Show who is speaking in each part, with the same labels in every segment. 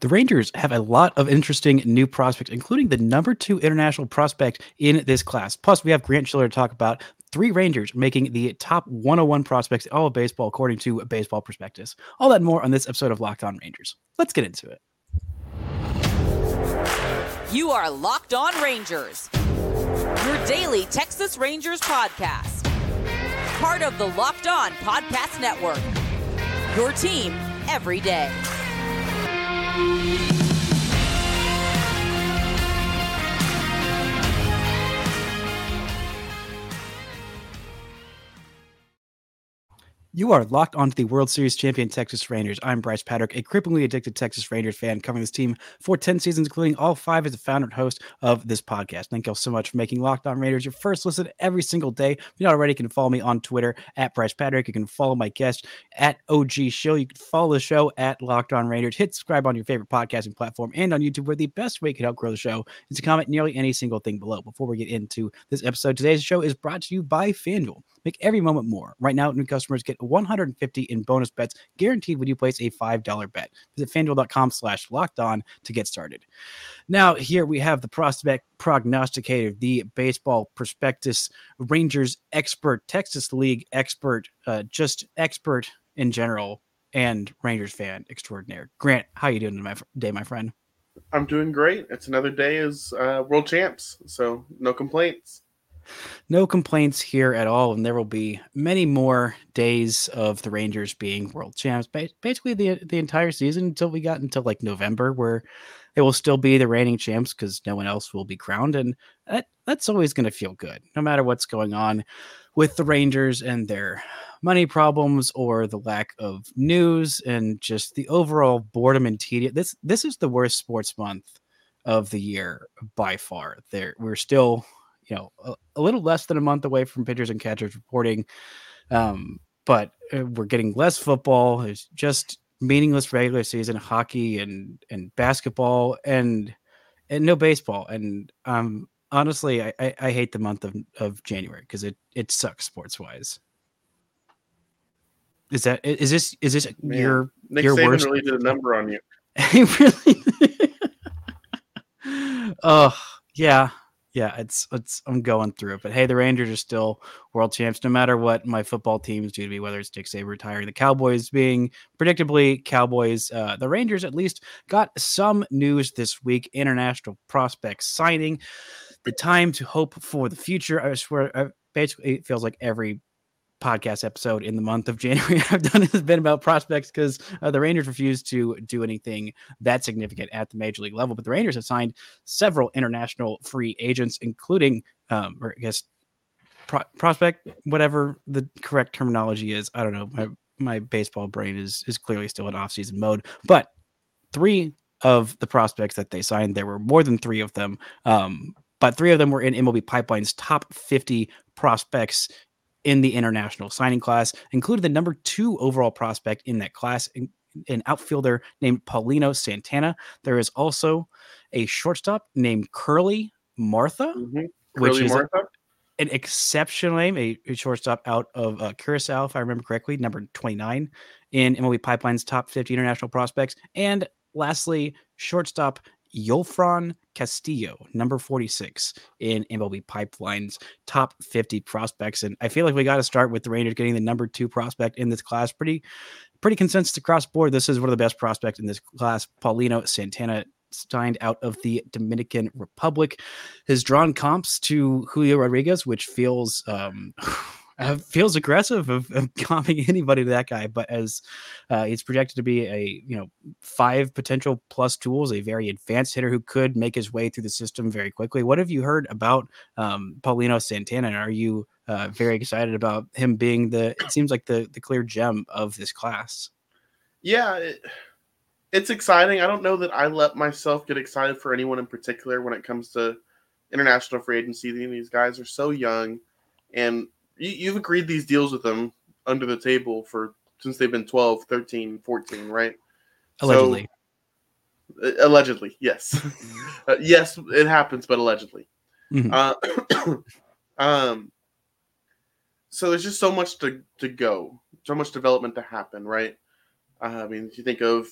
Speaker 1: The Rangers have a lot of interesting new prospects, including the number two international prospect in this class. Plus, we have Grant Schiller to talk about three Rangers making the top 101 prospects in all of baseball, according to Baseball Prospectus. All that more on this episode of Locked On Rangers. Let's get into it.
Speaker 2: You are Locked On Rangers, your daily Texas Rangers podcast. Part of the Locked On Podcast Network. Your team every day. Bye.
Speaker 1: You are locked onto the World Series champion Texas Rangers. I'm Brice Paterik, a cripplingly addicted Texas Rangers fan covering this team for 10 seasons, including all five as the founder and host of this podcast. Thank you all so much for making Locked On Rangers your first listen every single day. If you're not already, you can follow me on Twitter at Brice Paterik. You can follow my guest at OG Shill. You can follow the show at Locked On Rangers. Hit subscribe on your favorite podcasting platform and on YouTube, where the best way you can help grow the show is to comment nearly any single thing below. Before we get into this episode, today's show is brought to you by FanDuel. Make every moment more. Right now, new customers get 150 in bonus bets guaranteed when you place a $5 bet. Visit fanduel.com slash locked on to get started. Now, here we have the prospect prognosticator, the baseball prospectus Rangers expert, Texas League expert, uh, just expert in general, and Rangers fan extraordinaire. Grant, how you doing today, my friend?
Speaker 3: I'm doing great. It's another day as uh, world champs, so no complaints.
Speaker 1: No complaints here at all, and there will be many more days of the Rangers being world champs. Basically, the the entire season until we got until like November, where they will still be the reigning champs because no one else will be crowned, and that that's always going to feel good, no matter what's going on with the Rangers and their money problems or the lack of news and just the overall boredom and tedium. This this is the worst sports month of the year by far. There, we're still you know a, a, little less than a month away from pitchers and catchers reporting um, but uh, we're getting less football. It's just meaningless regular season hockey and and basketball and and no baseball. And um honestly i i, I hate the month of, of january because it it sucks sports wise is that is this is this Man, your
Speaker 3: Nick
Speaker 1: your
Speaker 3: Saban worst really did a number on you.
Speaker 1: Really oh yeah yeah, it's it's I'm going through it. But hey, the Rangers are still world champs, no matter what my football teams do to me, whether it's Nick Saban retiring, the Cowboys being predictably Cowboys. Uh, the Rangers at least got some news this week. International prospects signing. The time to hope for the future. I swear, I, basically, it feels like every podcast episode in the month of January I've done has been about prospects because uh, the Rangers refused to do anything that significant at the major league level. But the Rangers have signed several international free agents, including, um, or I guess, pro- prospect, whatever the correct terminology is. I don't know. My my baseball brain is is clearly still in off season mode, but three of the prospects that they signed, there were more than three of them. Um, but three of them were in MLB Pipeline's top 50 prospects in the international signing class, included the number two overall prospect in that class, an outfielder named Paulino Santana. There is also a shortstop named Curley Martha,
Speaker 3: mm-hmm. Curley which is Martha.
Speaker 1: A, an exceptional name, a, a shortstop out of uh, Curacao, if I remember correctly, number 29 in MLB Pipeline's top 50 international prospects. And lastly, shortstop Yolfran Castillo, number 46 in MLB Pipeline's top 50 prospects. And I feel like we got to start with the Rangers getting the number two prospect in this class. Pretty, pretty consensus across board. This is one of the best prospects in this class. Paulino Santana signed out of the Dominican Republic has drawn comps to Julio Rodriguez, which feels um, uh, feels aggressive of, of comping anybody to that guy. But as uh, he's projected to be a you know five potential plus tools, a very advanced hitter who could make his way through the system very quickly. What have you heard about um, Paulino Santana? And are you uh, very excited about him being the? It seems like the the clear gem of this class.
Speaker 3: Yeah. It, it's exciting. I don't know that I let myself get excited for anyone in particular when it comes to international free agency. These guys are so young, and you, have agreed these deals with them under the table for since they've been 12, 13, 14, right?
Speaker 1: Allegedly.
Speaker 3: So, uh, allegedly, yes. uh, yes, it happens, but allegedly. Mm-hmm. Uh, um, so there's just so much to, to go, so much development to happen, right? Uh, I mean, if you think of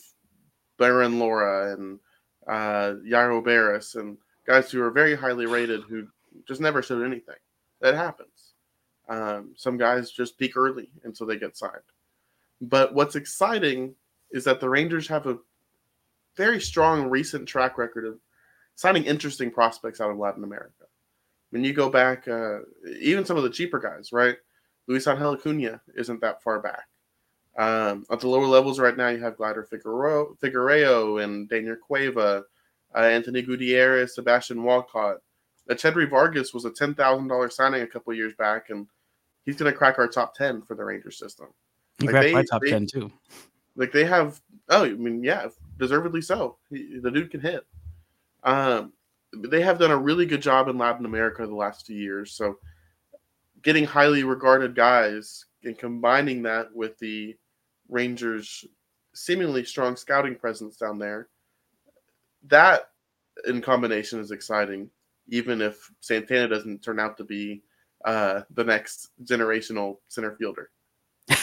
Speaker 3: Bayron Lora and uh, Jairo Beras and guys who are very highly rated who just never showed anything. That happens. Um, some guys just peak early and so they get signed. But what's exciting is that the Rangers have a very strong recent track record of signing interesting prospects out of Latin America. When you go back, uh, even some of the cheaper guys, right? Luis Angel Acuna isn't that far back. Um, at the lower levels right now, you have Gleider Figuereo, Figueroa and Daniel Cueva, uh, Anthony Gutierrez, Sebastian Walcott. Uh, Chedry Vargas was a $10,000 signing a couple years back, and he's going to crack our top 10 for the Rangers system.
Speaker 1: He like cracked my top they, 10 too.
Speaker 3: Like they have, oh, I mean, yeah, deservedly so. He, the dude can hit. Um, they have done a really good job in Latin America the last few years. So getting highly regarded guys and combining that with the Rangers' seemingly strong scouting presence down there, that in combination is exciting, even if Santana doesn't turn out to be uh, the next generational center fielder.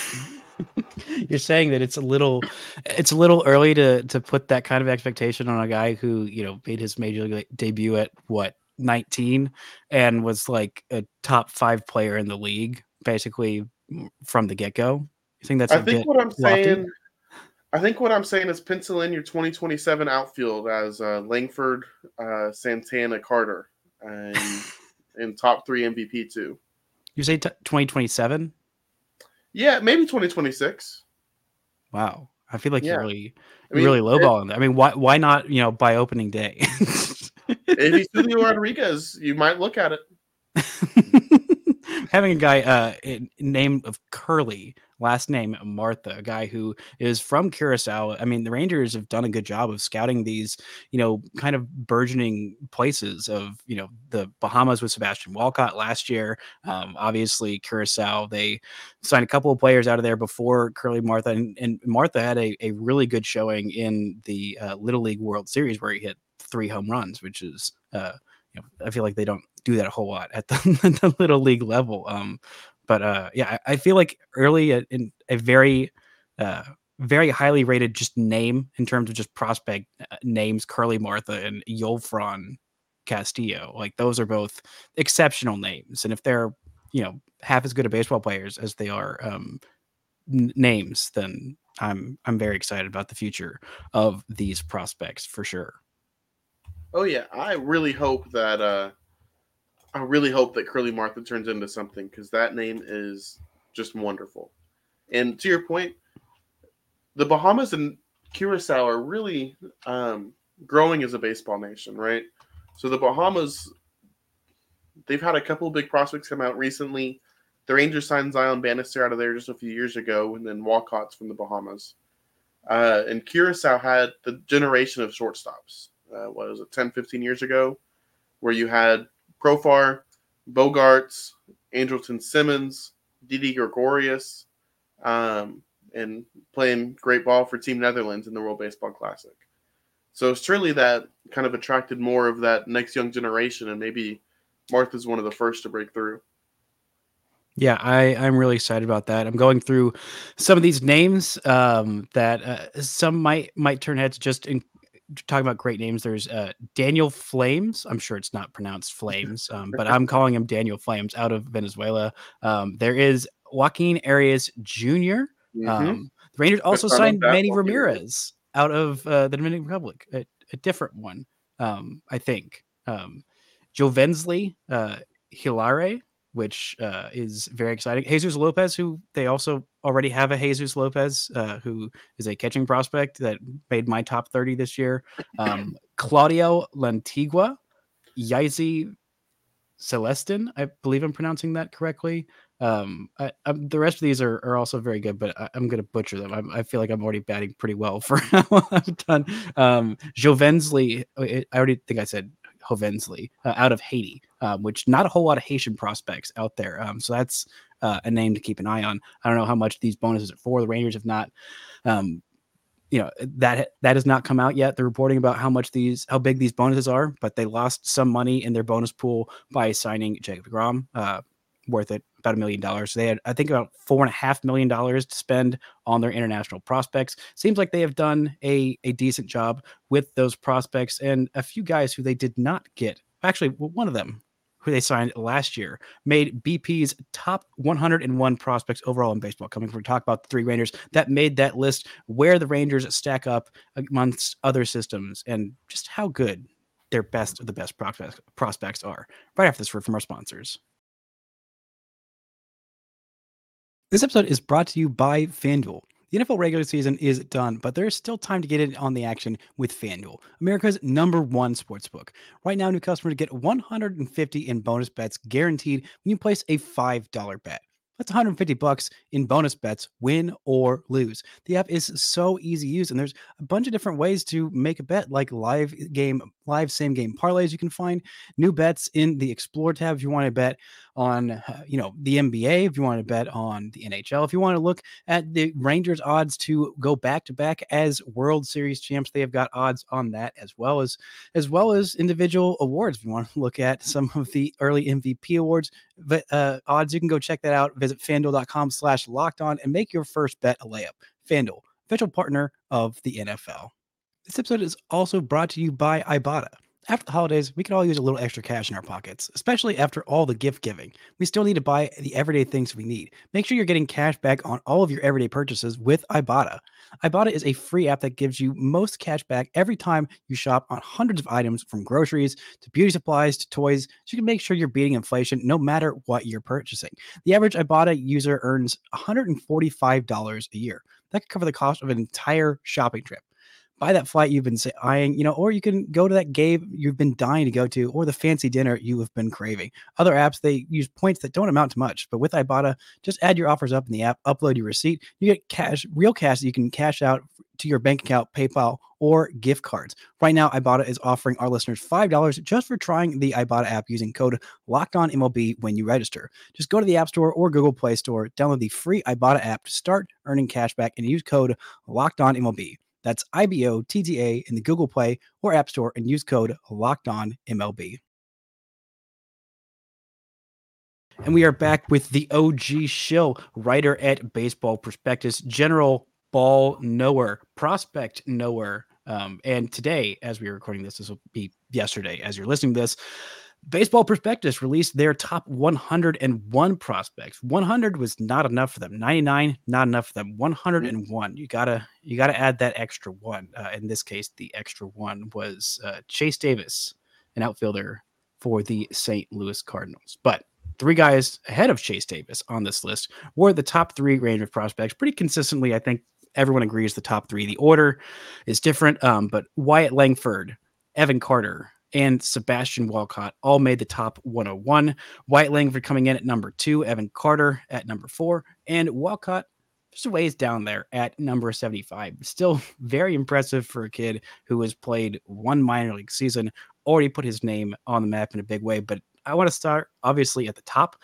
Speaker 1: You're saying that it's a little, it's a little early to to put that kind of expectation on a guy who you know made his major league debut at what 19 and was like a top five player in the league basically from the get go. You think that's?
Speaker 3: I think what I'm lofty? saying. I think what I'm saying is pencil in your 2027 outfield as uh, Langford, uh, Santana, Carter, and in top three MVP too.
Speaker 1: You say t- 2027?
Speaker 3: Yeah, maybe 2026.
Speaker 1: Wow, I feel like yeah. you're really, I mean, really lowballing that. I mean, why why not? You know, by opening day.
Speaker 3: if he's Julio Rodriguez, you might look at it.
Speaker 1: Having a guy uh, name of Curley last name Martha, a guy who is from Curacao. I mean, the Rangers have done a good job of scouting these, you know, kind of burgeoning places of, you know, the Bahamas with Sebastian Walcott last year. Um, obviously, Curacao, they signed a couple of players out of there before Curley Martha, and, and Martha had a, a really good showing in the uh, Little League World Series where he hit three home runs, which is, uh, you know, I feel like they don't do that a whole lot at the, the little league level. Um, but uh, yeah, I, I, feel like early in a very, uh, very highly rated just name in terms of just prospect uh, names, Curley Martha and Yolfran Castillo. Like those are both exceptional names, and if they're you know half as good a baseball players as they are um, n- names, then I'm I'm very excited about the future of these prospects for sure.
Speaker 3: Oh yeah, I really hope that uh I really hope that Curley Martha turns into something because that name is just wonderful. And to your point, the Bahamas and Curacao are really um, growing as a baseball nation, right? So the Bahamas, they've had a couple big prospects come out recently. The Rangers signed Zion Bannister out of there just a few years ago, and then Walcott's from the Bahamas. Uh, and Curacao had the generation of shortstops. Uh, what was it, 10, 15 years ago, where you had Profar, Bogaerts, Andrelton Simmons, Didi Gregorius, um, and playing great ball for Team Netherlands in the World Baseball Classic. So surely that kind of attracted more of that next young generation, and maybe Martha's one of the first to break through.
Speaker 1: Yeah, I, I'm really excited about that. I'm going through some of these names um, that uh, some might might turn heads just in talking about great names, there's uh, Daniel Flames. I'm sure it's not pronounced Flames, um, but I'm calling him Daniel Flames out of Venezuela. Um, there is Joaquin Arias junior mm-hmm. um, the Rangers also signed Manny Ramirez out of uh, the Dominican Republic, a, a different one, um, I think. Um, Jovensley uh, Hilare which uh, is very exciting. Jesus Lopez, who they also already have a Jesus Lopez, uh, who is a catching prospect that made my top 30 this year. Um, Claudio Lantigua, Yaisi Celestin, I believe I'm pronouncing that correctly. Um, I, the rest of these are, are also very good, but I, am going to butcher them. I, I, feel like I'm already batting pretty well for how I've done. Um, Jovensley, I already think I said Jovensley uh, out of Haiti, um, which not a whole lot of Haitian prospects out there. Um, so that's uh, a name to keep an eye on. I don't know how much these bonuses are for. The Rangers have not, um, you know, that that has not come out yet. They're reporting about how much these, how big these bonuses are, but they lost some money in their bonus pool by signing Jacob Degrom. Worth it, about a million dollars. They had, I think, about four and a half million dollars to spend on their international prospects. Seems like they have done a, a decent job with those prospects and a few guys who they did not get. Actually, one of them who they signed last year, made BP's top 101 prospects overall in baseball. Coming from talk about the three Rangers that made that list, where the Rangers stack up amongst other systems, and just how good their best of the best prospects are. Right after this word from our sponsors. This episode is brought to you by FanDuel. The NFL regular season is done, but there's still time to get in on the action with FanDuel, America's number one sports book. Right now, new customers get 150 in bonus bets guaranteed when you place a $5 bet. That's 150 bucks in bonus bets, win or lose. The app is so easy to use, and there's a bunch of different ways to make a bet, like live game, live same game parlays. You can find new bets in the Explore tab if you want to bet on, uh, you know, the NBA. If you want to bet on the NHL, if you want to look at the Rangers' odds to go back to back as World Series champs, they have got odds on that as well as as well as individual awards. If you want to look at some of the early MVP awards, but uh, odds, you can go check that out. Visit fanduel.com slash locked on and make your first bet a layup. FanDuel, official partner of the NFL. This episode is also brought to you by Ibotta. After the holidays, we could all use a little extra cash in our pockets, especially after all the gift giving. We still need to buy the everyday things we need. Make sure you're getting cash back on all of your everyday purchases with Ibotta. Ibotta is a free app that gives you most cash back every time you shop on hundreds of items from groceries to beauty supplies to toys. So you can make sure you're beating inflation no matter what you're purchasing. The average Ibotta user earns $145 a year. That could cover the cost of an entire shopping trip buy that flight you've been eyeing, you know, or you can go to that game you've been dying to go to, or the fancy dinner you have been craving. Other apps they use points that don't amount to much, but with Ibotta, just add your offers up in the app, upload your receipt, you get cash, real cash that you can cash out to your bank account, PayPal, or gift cards. Right now, Ibotta is offering our listeners $5 just for trying the Ibotta app using code LOCKEDONMLB when you register. Just go to the App Store or Google Play Store, download the free Ibotta app to start earning cash back, and use code LOCKEDONMLB. That's IBOTTA in the Google Play or App Store and use code Locked On MLB. And we are back with the OG shill, writer at Baseball Prospectus, general ball knower, prospect knower. Um, and today, as we are recording this, this will be yesterday as you're listening to this. Baseball Prospectus released their top 101 prospects. 100 was not enough for them. 99 not enough for them. 101. You gotta you gotta add that extra one. Uh, in this case, the extra one was uh, Chase Davis, an outfielder for the St. Louis Cardinals. But three guys ahead of Chase Davis on this list were the top three range of prospects. Pretty consistently, I think everyone agrees the top three. The order is different, um, but Wyatt Langford, Evan Carter, and Sebastian Walcott all made the top 101. Wyatt Langford coming in at number two, Evan Carter at number four, and Walcott just a ways down there at number 75. Still very impressive for a kid who has played one minor league season, already put his name on the map in a big way. But I want to start obviously at the top.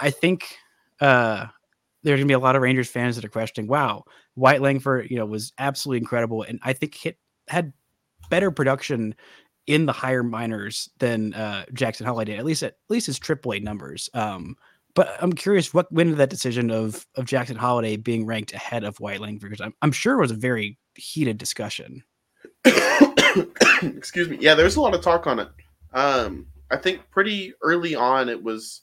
Speaker 1: I think uh, there's gonna be a lot of Rangers fans that are questioning, wow, Wyatt Langford, you know, was absolutely incredible. And I think hit had better production in the higher minors than uh, Jackson Holliday did, at least at, at least his AAA numbers. Um, but I'm curious what went into that decision of of Jackson Holliday being ranked ahead of Wyatt Langford because I'm, I'm sure it was a very heated discussion.
Speaker 3: Excuse me. Yeah, there's a lot of talk on it. Um, I think pretty early on it was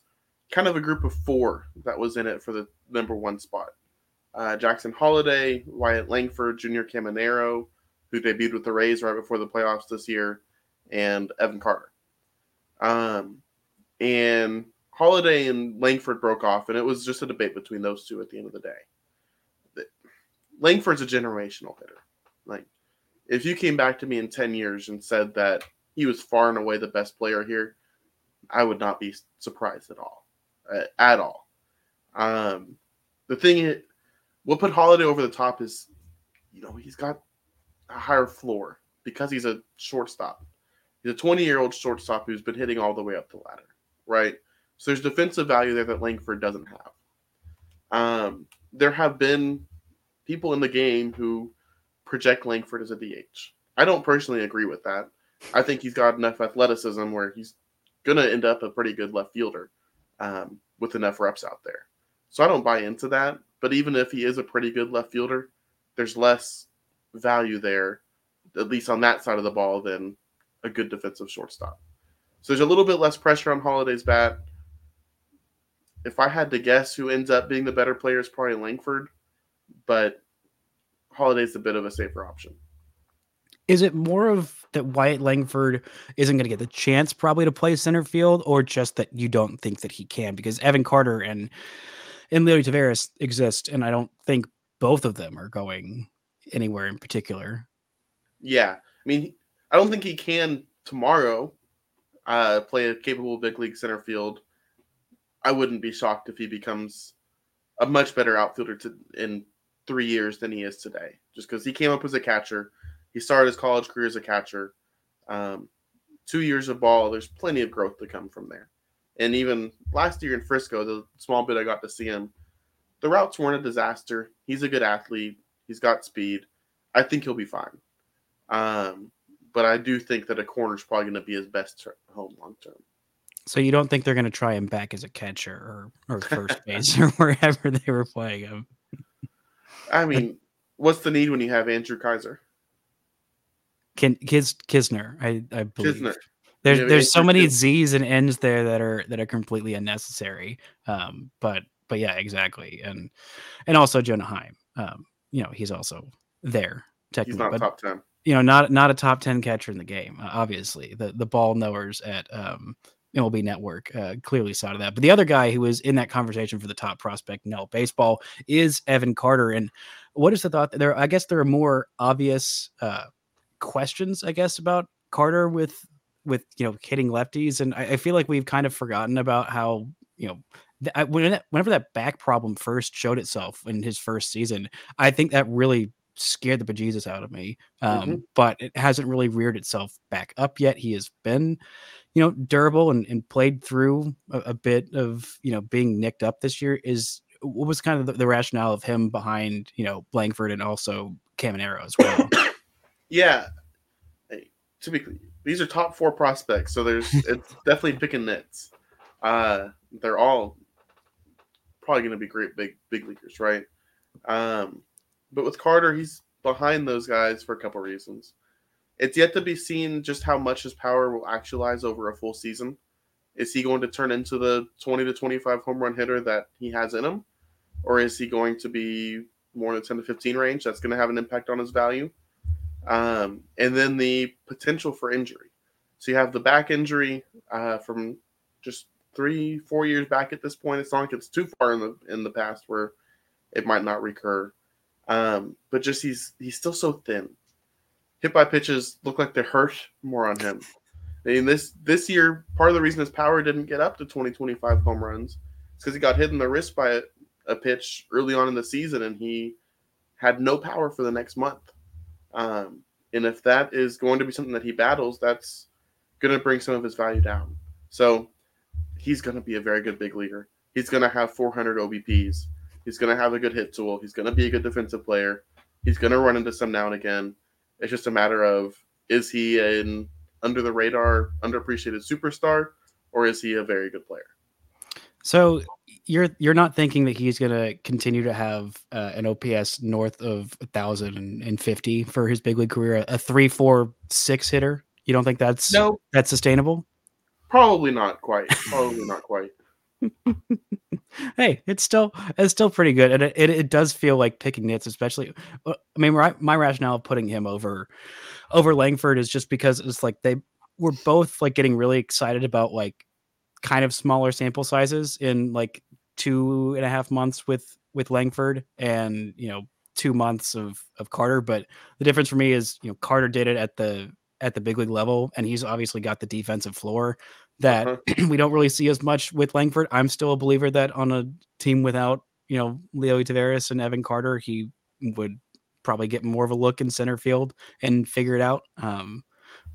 Speaker 3: kind of a group of four that was in it for the number one spot. Uh, Jackson Holliday, Wyatt Langford, Junior Caminero, who debuted with the Rays right before the playoffs this year, and Evan Carter. Um, and Holliday and Langford broke off, and it was just a debate between those two at the end of the day. Langford's a generational hitter. Like, if you came back to me in 10 years and said that he was far and away the best player here, I would not be surprised at all. Uh, at all. Um, the thing, what put Holliday over the top is, you know, he's got a higher floor because he's a shortstop. He's a 20 year old shortstop who's been hitting all the way up the ladder, right? So there's defensive value there that Langford doesn't have. Um, there have been people in the game who project Langford as a DH. I don't personally agree with that. I think he's got enough athleticism where he's going to end up a pretty good left fielder. um, with enough reps out there. So I don't buy into that. But even if he is a pretty good left fielder, there's less value there, at least on that side of the ball, than a good defensive shortstop. So there's a little bit less pressure on Holliday's bat. If I had to guess who ends up being the better player, is probably Langford, but Holliday's a bit of a safer option.
Speaker 1: Is it more of that Wyatt Langford isn't going to get the chance probably to play center field, or just that you don't think that he can? Because Evan Carter and and Leo Taveras exist, and I don't think both of them are going anywhere in particular.
Speaker 3: Yeah, I mean, I don't think he can tomorrow uh, play a capable big league center field. I wouldn't be shocked if he becomes a much better outfielder to, in three years than he is today, just because he came up as a catcher. He started his college career as a catcher. Um, two years of ball, there's plenty of growth to come from there. And even last year in Frisco, the small bit I got to see him, the routes weren't a disaster. He's a good athlete. He's got speed. I think he'll be fine. Um, but I do think that a corner is probably going to be his best home long term.
Speaker 1: So you don't think they're going to try him back as a catcher or or first base or wherever they were playing him?
Speaker 3: I mean, what's the need when you have Andrew Kaiser?
Speaker 1: Kin, Kis, Knizner, I, I believe. Knizner. There's yeah, there's so many Z's and N's there that are that are completely unnecessary. Um, but but yeah, exactly, and and also Jonah Heim. Um, you know, he's also there
Speaker 3: technically. He's not but, top ten.
Speaker 1: You know, not not a top ten catcher in the game. Uh, obviously, the the ball knowers at um, MLB Network uh, clearly saw to that. But the other guy who was in that conversation for the top prospect no baseball is Evan Carter. And what is the thought there? I guess there are more obvious uh, questions, I guess, about Carter with with you know hitting lefties, and I, I feel like we've kind of forgotten about how you know that, whenever that back problem first showed itself in his first season, I think that really scared the bejesus out of me. Um, mm-hmm. But it hasn't really reared itself back up yet. He has been, you know, durable and, and played through a, a, bit of, you know, being nicked up this year. Is what was kind of the, the rationale of him behind, you know, Blankford and also Caminero as well.
Speaker 3: yeah. Hey, typically, these are top four prospects, so there's it's definitely picking nits. Uh, they're all probably going to be great big big leaguers, right? Um, but with Carter, he's behind those guys for a couple reasons. It's yet to be seen just how much his power will actualize over a full season. Is he going to turn into the 20 to 25 home run hitter that he has in him? Or is he going to be more in the 10 to 15 range? That's going to have an impact on his value. Um, and then the potential for injury. So you have the back injury uh, from just three, four years back at this point. It's not like it's too far in the in the past where it might not recur. Um, but just he's he's still so thin. Hit by pitches look like they hurt more on him. I mean, this this year, part of the reason his power didn't get up to 20, 25 home runs is because he got hit in the wrist by a, a, pitch early on in the season, and he had no power for the next month. Um, and if that is going to be something that he battles, that's going to bring some of his value down. So he's going to be a very good big leaguer. He's going to have 400 OBPs. He's going to have a good hit tool. He's going to be a good defensive player. He's going to run into some now and again. It's just a matter of is he an under the radar, underappreciated superstar, or is he a very good player?
Speaker 1: So you're you're not thinking that he's going to continue to have uh, an OPS north of a thousand and fifty for his big league career, a three, four, six hitter. You don't think that's no that's sustainable?
Speaker 3: Probably not quite. Probably not quite.
Speaker 1: hey, it's still it's still pretty good, and it, it, it, does feel like picking nits, especially. Uh, I mean, my, my rationale of putting him over over Langford is just because it's like they were both like getting really excited about like kind of smaller sample sizes in like two and a half months with with Langford, and you know two months of of Carter. But the difference for me is you know Carter did it at the at the big league level, and he's obviously got the defensive floor that uh-huh. we don't really see as much with Langford. I'm still a believer that on a team without, you know, Leo Taveras and Evan Carter, he would probably get more of a look in center field and figure it out. Um,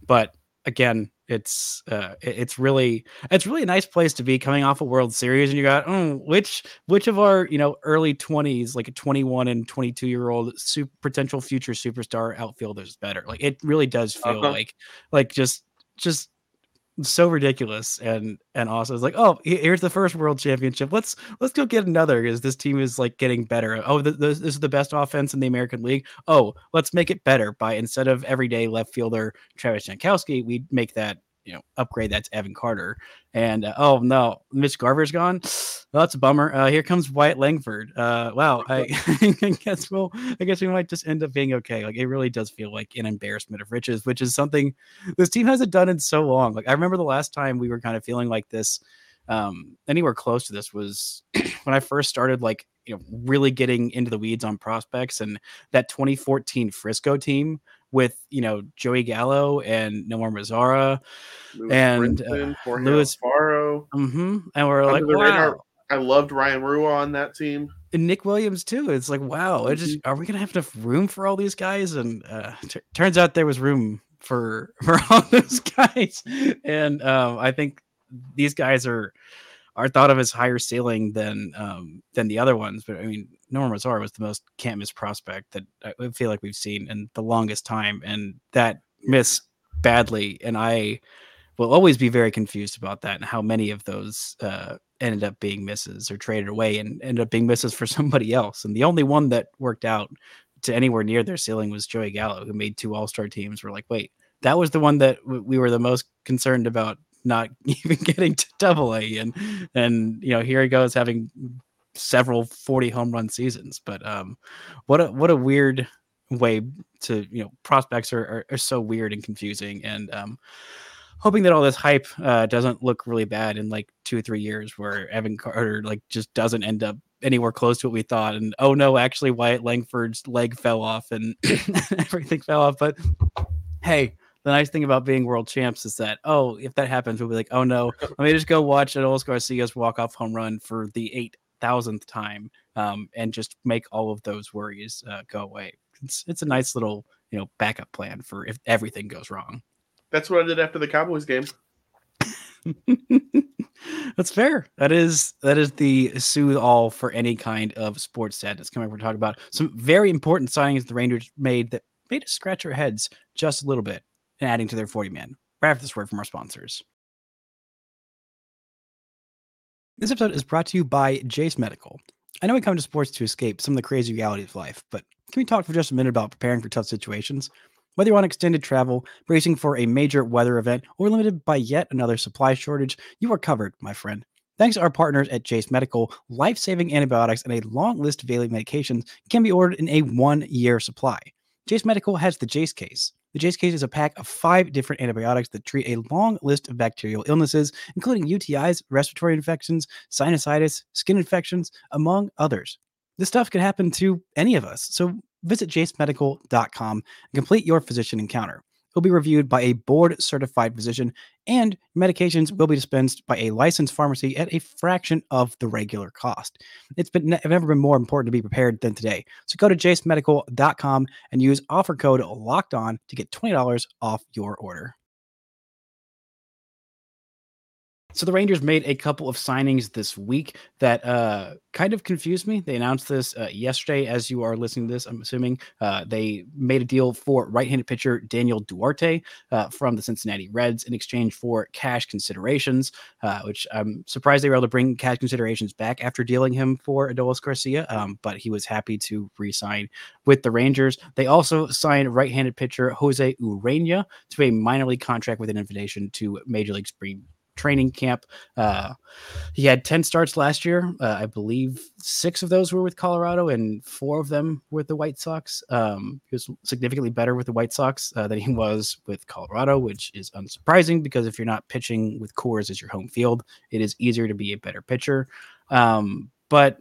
Speaker 1: but again, it's uh, it's really it's really a nice place to be coming off a World Series, and you got oh, which which of our you know early twenties, like a twenty one and twenty two year old super, potential future superstar outfielders better. Like it really does feel uh-huh. like like just just so ridiculous and and also it's like oh here's the first world championship. Let's let's go get another because this team is like getting better. Oh the, this is the best offense in the american league. Oh let's make it better by instead of everyday left fielder travis jankowski we make that you know upgrade that's Evan Carter. And uh, oh no, Mitch Garver's gone. Well, that's a bummer. Uh, here comes Wyatt Langford. Uh, wow, I, I guess we'll I guess we might just end up being okay. Like it really does feel like an embarrassment of riches, which is something this team hasn't done in so long. Like I remember the last time we were kind of feeling like this, um, anywhere close to this was when I first started like you know really getting into the weeds on prospects and that 2014 Frisco team with you know Joey Gallo and Nomar Mazara and uh, Louis
Speaker 3: Faro.
Speaker 1: Mm-hmm. And we're Under like, wow. Radar,
Speaker 3: I loved Ryan Rua on that team.
Speaker 1: And Nick Williams too. It's like, wow, it just mm-hmm. are we gonna have enough room for all these guys? And uh, t- turns out there was room for for all those guys. And um, I think these guys are are thought of as higher ceiling than um, than the other ones. But I mean, Nomar Mazara was the most can't miss prospect that I feel like we've seen in the longest time, and that missed badly. And I will always be very confused about that and how many of those uh, ended up being misses or traded away and ended up being misses for somebody else. And the only one that worked out to anywhere near their ceiling was Joey Gallo, who made two All Star teams. We're like, wait, that was the one that we were the most concerned about not even getting to double A. And, and, you know, here he goes having several 40 home run seasons. But um, what a, what a weird way to, you know, prospects are, are, are so weird and confusing. And, um, hoping that all this hype uh, doesn't look really bad in like two or three years where Evan Carter like just doesn't end up anywhere close to what we thought. And oh no, actually Wyatt Langford's leg fell off and everything fell off. But hey, the nice thing about being world champs is that oh, if that happens, we'll be like, oh no, let me just go watch Adolis Garcia's walk off home run for the eight thousandth time, um, and just make all of those worries uh, go away. It's it's a nice little you know backup plan for if everything goes wrong.
Speaker 3: That's what I did after the Cowboys game.
Speaker 1: That's fair. That is that is the soothe all for any kind of sports sadness. Coming, we're talking about some very important signings the Rangers made that made us scratch our heads just a little bit and adding to their 40 man. Right after this word from our sponsors. This episode is brought to you by Jase Medical. I know we come to sports to escape some of the crazy realities of life, but can we talk for just a minute about preparing for tough situations? Whether you're on extended travel, bracing for a major weather event, or limited by yet another supply shortage, you are covered, my friend. Thanks to our partners at Jase Medical, life saving antibiotics and a long list of daily medications can be ordered in a one year supply. Jase Medical has the Jase Case. The Jase Case is a pack of five different antibiotics that treat a long list of bacterial illnesses, including UTIs, respiratory infections, sinusitis, skin infections, among others. This stuff can happen to any of us, so visit jasemedical.com and complete your physician encounter. It'll be reviewed by a board certified physician, and medications mm-hmm. will be dispensed by a licensed pharmacy at a fraction of the regular cost. It's been never been more important to be prepared than today. So go to jasemedical.com and use offer code locked on to get $20 off your order. So the Rangers made a couple of signings this week that uh, kind of confused me. They announced this uh, yesterday, as you are listening to this. I'm assuming uh, they made a deal for right-handed pitcher Daniel Duarte uh, from the Cincinnati Reds in exchange for cash considerations, uh, which I'm surprised they were able to bring cash considerations back after dealing him for Adolis Garcia. Um, but he was happy to re-sign with the Rangers. They also signed right-handed pitcher Jose Urena to a minor league contract with an invitation to Major League Spring training camp. Uh, he had 10 starts last year. Uh, I believe six of those were with Colorado and four of them with the White Sox. Um, he was significantly better with the White Sox uh, than he was with Colorado, which is unsurprising because if you're not pitching with Coors as your home field, it is easier to be a better pitcher. Um, but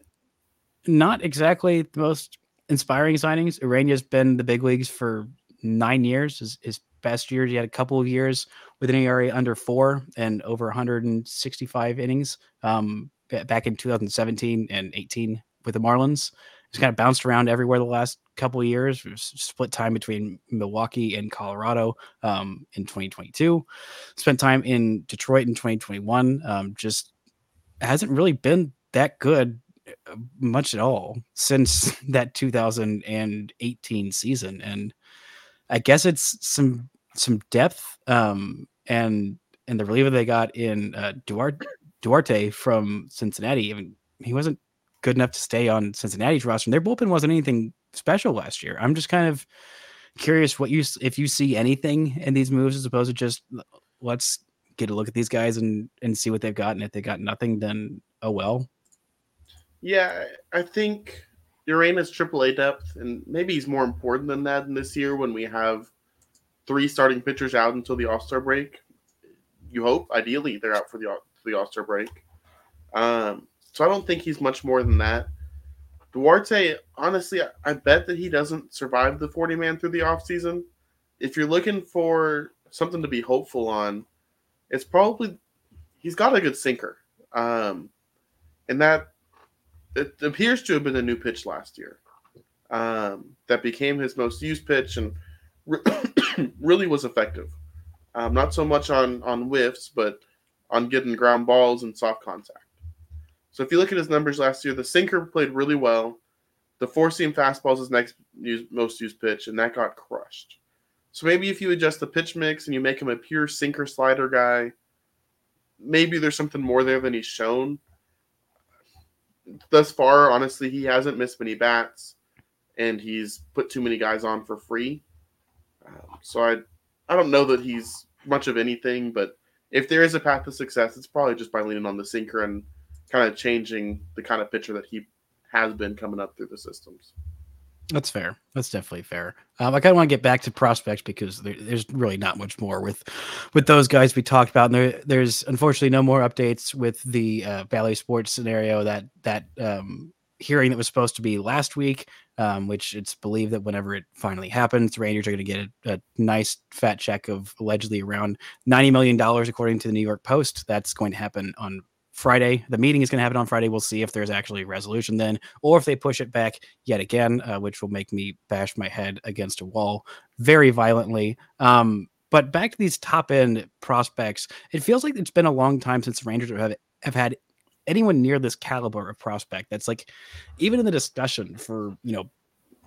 Speaker 1: not exactly the most inspiring signings. Urena's been the big leagues for nine years. His, his best years, he had a couple of years with an ERA under four and over 165 innings um, back in 2017 and 18 with the Marlins. He's kind of bounced around everywhere the last couple of years. Split time between Milwaukee and Colorado um, in 2022. Spent time in Detroit in 2021. Um, just hasn't really been that good uh, much at all since that 2018 season. And I guess it's some some depth um, and and the reliever they got in uh, Duarte Duarte from Cincinnati. I mean, he wasn't good enough to stay on Cincinnati's roster. And their bullpen wasn't anything special last year. I'm just kind of curious what you if you see anything in these moves as opposed to just let's get a look at these guys and and see what they've got. And if they got nothing, then oh well.
Speaker 3: Yeah, I think Urena's AAA depth, and maybe he's more important than that in this year when we have three starting pitchers out until the All Star break. You hope, ideally, they're out for the for the All Star break. Um, so I don't think he's much more than that. Duarte, honestly, I bet that he doesn't survive the 40 man through the offseason. If you're looking for something to be hopeful on, it's probably he's got a good sinker. Um, and that it appears to have been a new pitch last year. Um, that became his most used pitch and really was effective. Um, not so much on on whiffs, but on getting ground balls and soft contact. So if you look at his numbers last year, the sinker played really well. The four seam fastball is his next most used pitch, and that got crushed. So maybe if you adjust the pitch mix and you make him a pure sinker slider guy, maybe there's something more there than he's shown. Thus far, honestly, he hasn't missed many bats, and he's put too many guys on for free. Um, so I, I don't know that he's much of anything, but if there is a path to success, it's probably just by leaning on the sinker and kind of changing the kind of pitcher that he has been coming up through the systems.
Speaker 1: That's fair. That's definitely fair. Um, I kind of want to get back to prospects because there, there's really not much more with with those guys we talked about. And there, there's unfortunately no more updates with the uh, Bally Sports scenario that that um, hearing that was supposed to be last week, um, which it's believed that whenever it finally happens, the Rangers are going to get a, a, nice fat check of allegedly around ninety million dollars, according to the New York Post. That's going to happen on Friday. The meeting is going to happen on Friday. We'll see if there's actually a resolution then, or if they push it back yet again, uh, which will make me bash my head against a wall very violently. Um, but back to these top end prospects, it feels like it's been a long time since the Rangers have, have had anyone near this caliber of prospect that's like even in the discussion for you know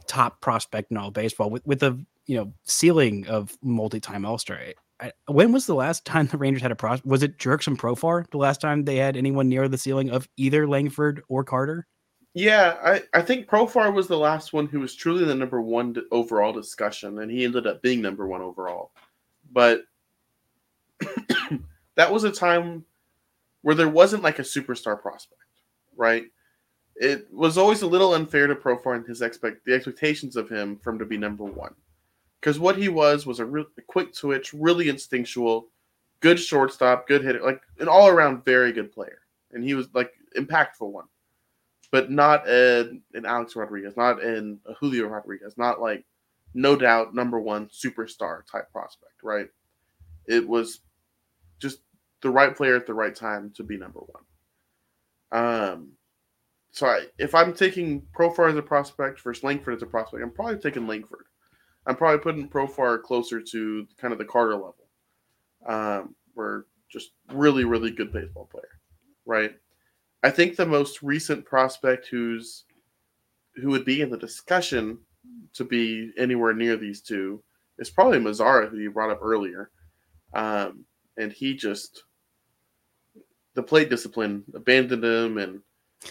Speaker 1: top prospect in all baseball with, with the you know ceiling of multi-time all-star eh, I, when was the last time the Rangers had a pro? Was it Jurickson Profar the last time they had anyone near the ceiling of either Langford or Carter?
Speaker 3: Yeah, I, I think Profar was the last one who was truly the number one overall discussion, and he ended up being number one overall. But that was a time where there wasn't like a superstar prospect, right? It was always a little unfair to Profar and his expect the expectations of him from to be number one because what he was was a, real, a quick switch, really instinctual, good shortstop, good hitter, like an all around very good player, and he was like impactful one, but not in, in Alex Rodriguez, not in Julio Rodriguez, not like no doubt number one superstar type prospect, right? It was just the right player at the right time to be number one. Um, so I, if I'm taking Profar as a prospect versus Langford as a prospect, I'm probably taking Langford I'm probably putting Profar closer to kind of the Carter level. Um, we're just really, really good baseball player, right? I think the most recent prospect who's who would be in the discussion to be anywhere near these two is probably Mazara, who you brought up earlier. Um, and he just the plate discipline abandoned him, and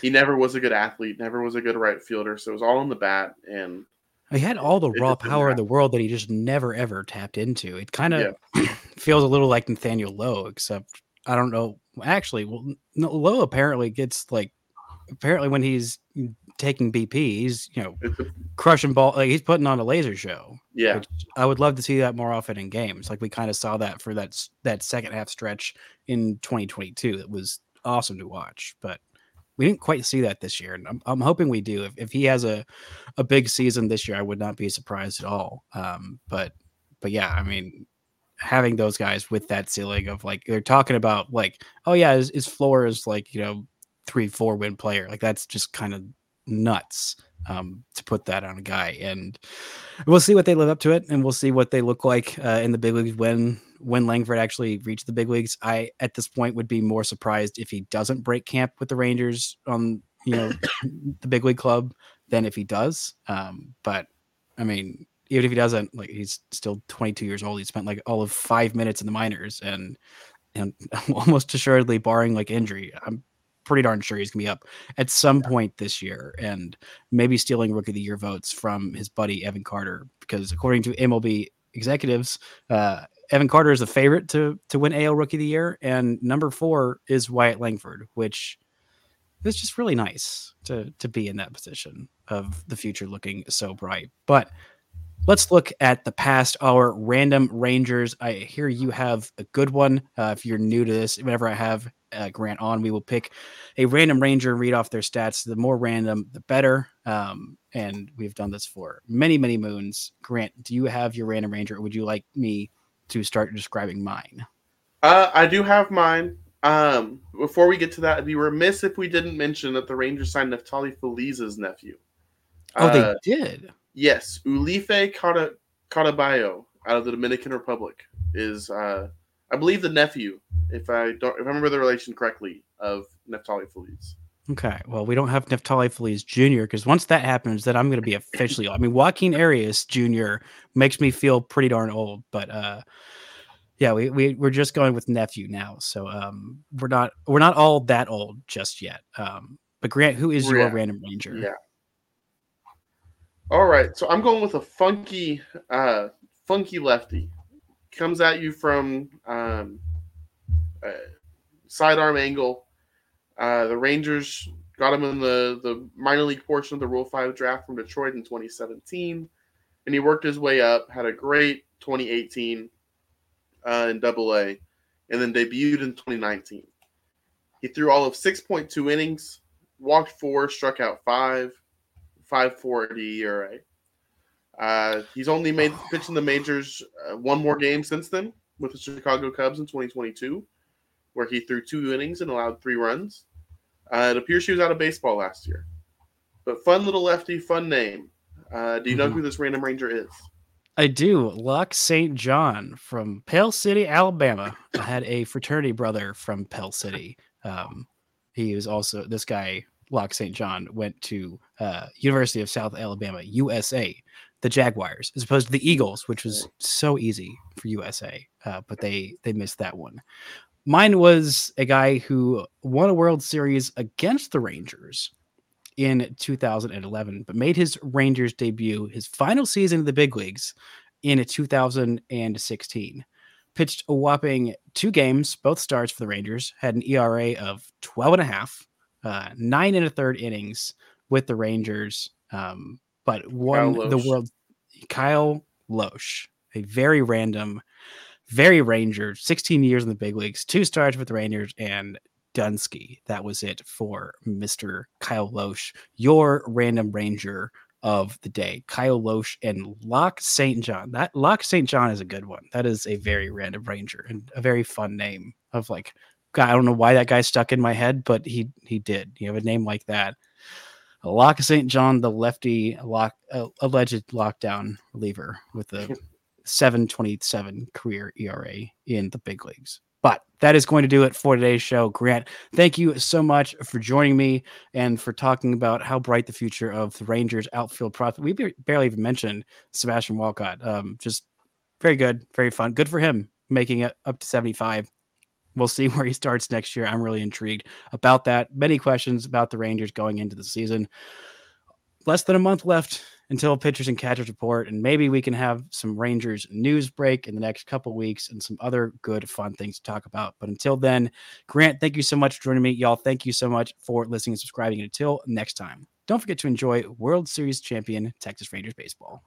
Speaker 3: he never was a good athlete, never was a good right fielder. So it was all in the bat, and
Speaker 1: he had all the raw power in the world that he just never ever tapped into. It kind of yeah. feels a little like Nathaniel Lowe, except I don't know. Actually, well, Lowe apparently gets like apparently when he's taking BP, he's you know crushing ball like he's putting on a laser show.
Speaker 3: Yeah,
Speaker 1: I would love to see that more often in games. Like we kind of saw that for that that second half stretch in 2022. It was awesome to watch, but we didn't quite see that this year, and I'm, I'm hoping we do. If, if he has a a big season this year, I would not be surprised at all. Um, but but yeah, I mean, having those guys with that ceiling of like they're talking about like, oh yeah, his, his floor is like you know three four win player, like that's just kind of nuts um, to put that on a guy. And we'll see what they live up to it, and we'll see what they look like uh, in the big leagues when when Langford actually reached the big leagues. I at this point would be more surprised if he doesn't break camp with the Rangers on you know the big league club than if he does. Um, but I mean, even if he doesn't, like he's still 22 years old. He spent like all of five minutes in the minors, and and almost assuredly, barring like injury, I'm pretty darn sure he's gonna be up at some yeah. point this year, and maybe stealing rookie of the year votes from his buddy Evan Carter, because according to MLB executives, uh, Evan Carter is the favorite to to win AL Rookie of the Year, and number four is Wyatt Langford, which is just really nice to to be in that position of the future looking so bright. But let's look at the past our random Rangers. I hear you have a good one. Uh, if you're new to this, whenever I have uh, Grant on, we will pick a random Ranger and read off their stats. The more random, the better. Um, and we've done this for many, many moons. Grant, do you have your random Ranger, or would you like me to start describing mine?
Speaker 3: Uh, I do have mine. Um, before we get to that, I'd be remiss if we didn't mention that the Rangers signed Neftali Feliz's nephew.
Speaker 1: Oh, uh, they did.
Speaker 3: Yes, Ulife Catabayo out of the Dominican Republic is, uh, I believe, the nephew, if I don't, if I remember the relation correctly, of Neftali Feliz.
Speaker 1: Okay, well, we don't have Neftali Feliz Jr. because once that happens, then I'm going to be officially. I mean, Joaquin Arias Jr. makes me feel pretty darn old, but uh, yeah, we, we we're just going with nephew now, so um, we're not we're not all that old just yet. Um, but Grant, who is your random ranger?
Speaker 3: Yeah. All right, so I'm going with a funky, uh, funky lefty. Comes at you from um, sidearm angle. Uh, the Rangers got him in the the minor league portion of the Rule Five draft from Detroit in 2017, and he worked his way up. Had a great 2018 uh, in Double A, and then debuted in 2019. He threw all of 6.2 innings, walked four, struck out five, 540 ERA. Uh, he's only made pitching the majors uh, one more game since then with the Chicago Cubs in 2022, where he threw two innings and allowed three runs. Uh, it appears he was out of baseball last year. But fun little lefty, fun name. Uh, do you know mm-hmm. who this random ranger is?
Speaker 1: I do. Locke St. John from Pell City, Alabama. I had a fraternity brother from Pell City. Um, he was also this guy, Locke St. John, went to uh, University of South Alabama, USA, the Jaguars, as opposed to the Eagles, which was so easy for USA, uh, but they they missed that one. Mine was a guy who won a World Series against the Rangers in 2011, but made his Rangers debut, his final season in the big leagues, in 2016. Pitched a whopping two games, both starts for the Rangers, had an ERA of 12 and a half, uh, nine and a third innings with the Rangers, um, but won the world. Kyle Lohse, a very random, very Ranger, 16 years in the big leagues, two starts with the Rangers, and Dunsky. That was it for Mr. Kyle Lohse, your random ranger of the day. Kyle Lohse and Locke St. John. That Locke St. John is a good one. That is a very random ranger and a very fun name of like I don't know why that guy stuck in my head, but he he did. You have a name like that. Locke St. John, the lefty lock uh, alleged lockdown reliever with a 727 career ERA in the big leagues. But that is going to do it for today's show. Grant, thank you so much for joining me and for talking about how bright the future of the Rangers outfield prospect. We barely even mentioned Sebastian Walcott. Um, just very good, very fun. Good for him making it up to 75. We'll see where he starts next year. I'm really intrigued about that. Many questions about the Rangers going into the season. Less than a month left until pitchers and catchers report, and maybe we can have some Rangers news break in the next couple weeks and some other good, fun things to talk about. But until then, Grant, thank you so much for joining me. Y'all, thank you so much for listening and subscribing. And until next time, don't forget to enjoy World Series champion Texas Rangers baseball.